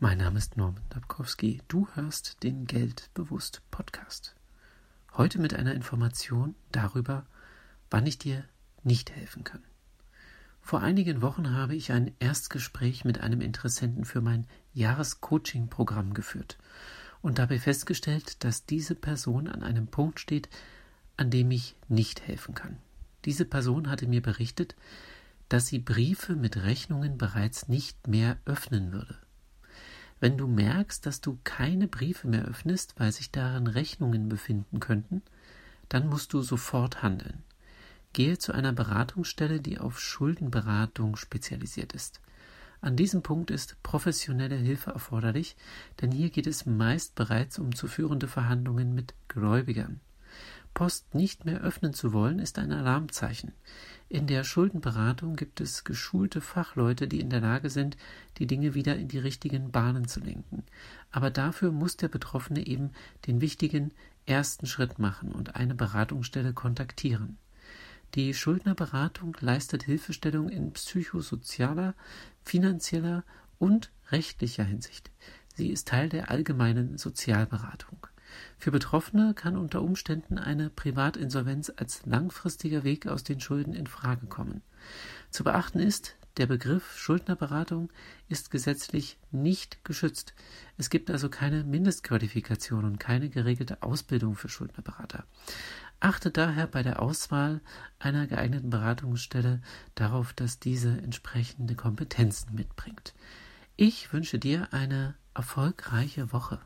Mein Name ist Norman Dabkowski. Du hörst den Geldbewusst Podcast. Heute mit einer Information darüber, wann ich dir nicht helfen kann. Vor einigen Wochen habe ich ein Erstgespräch mit einem Interessenten für mein Jahrescoaching-Programm geführt und dabei festgestellt, dass diese Person an einem Punkt steht, an dem ich nicht helfen kann. Diese Person hatte mir berichtet, dass sie Briefe mit Rechnungen bereits nicht mehr öffnen würde. Wenn du merkst, dass du keine Briefe mehr öffnest, weil sich darin Rechnungen befinden könnten, dann musst du sofort handeln. Gehe zu einer Beratungsstelle, die auf Schuldenberatung spezialisiert ist. An diesem Punkt ist professionelle Hilfe erforderlich, denn hier geht es meist bereits um zu führende Verhandlungen mit Gläubigern. Post nicht mehr öffnen zu wollen, ist ein Alarmzeichen. In der Schuldenberatung gibt es geschulte Fachleute, die in der Lage sind, die Dinge wieder in die richtigen Bahnen zu lenken. Aber dafür muss der Betroffene eben den wichtigen ersten Schritt machen und eine Beratungsstelle kontaktieren. Die Schuldnerberatung leistet Hilfestellung in psychosozialer, finanzieller und rechtlicher Hinsicht. Sie ist Teil der allgemeinen Sozialberatung. Für Betroffene kann unter Umständen eine Privatinsolvenz als langfristiger Weg aus den Schulden in Frage kommen. Zu beachten ist, der Begriff Schuldnerberatung ist gesetzlich nicht geschützt. Es gibt also keine Mindestqualifikation und keine geregelte Ausbildung für Schuldnerberater. Achte daher bei der Auswahl einer geeigneten Beratungsstelle darauf, dass diese entsprechende Kompetenzen mitbringt. Ich wünsche dir eine erfolgreiche Woche.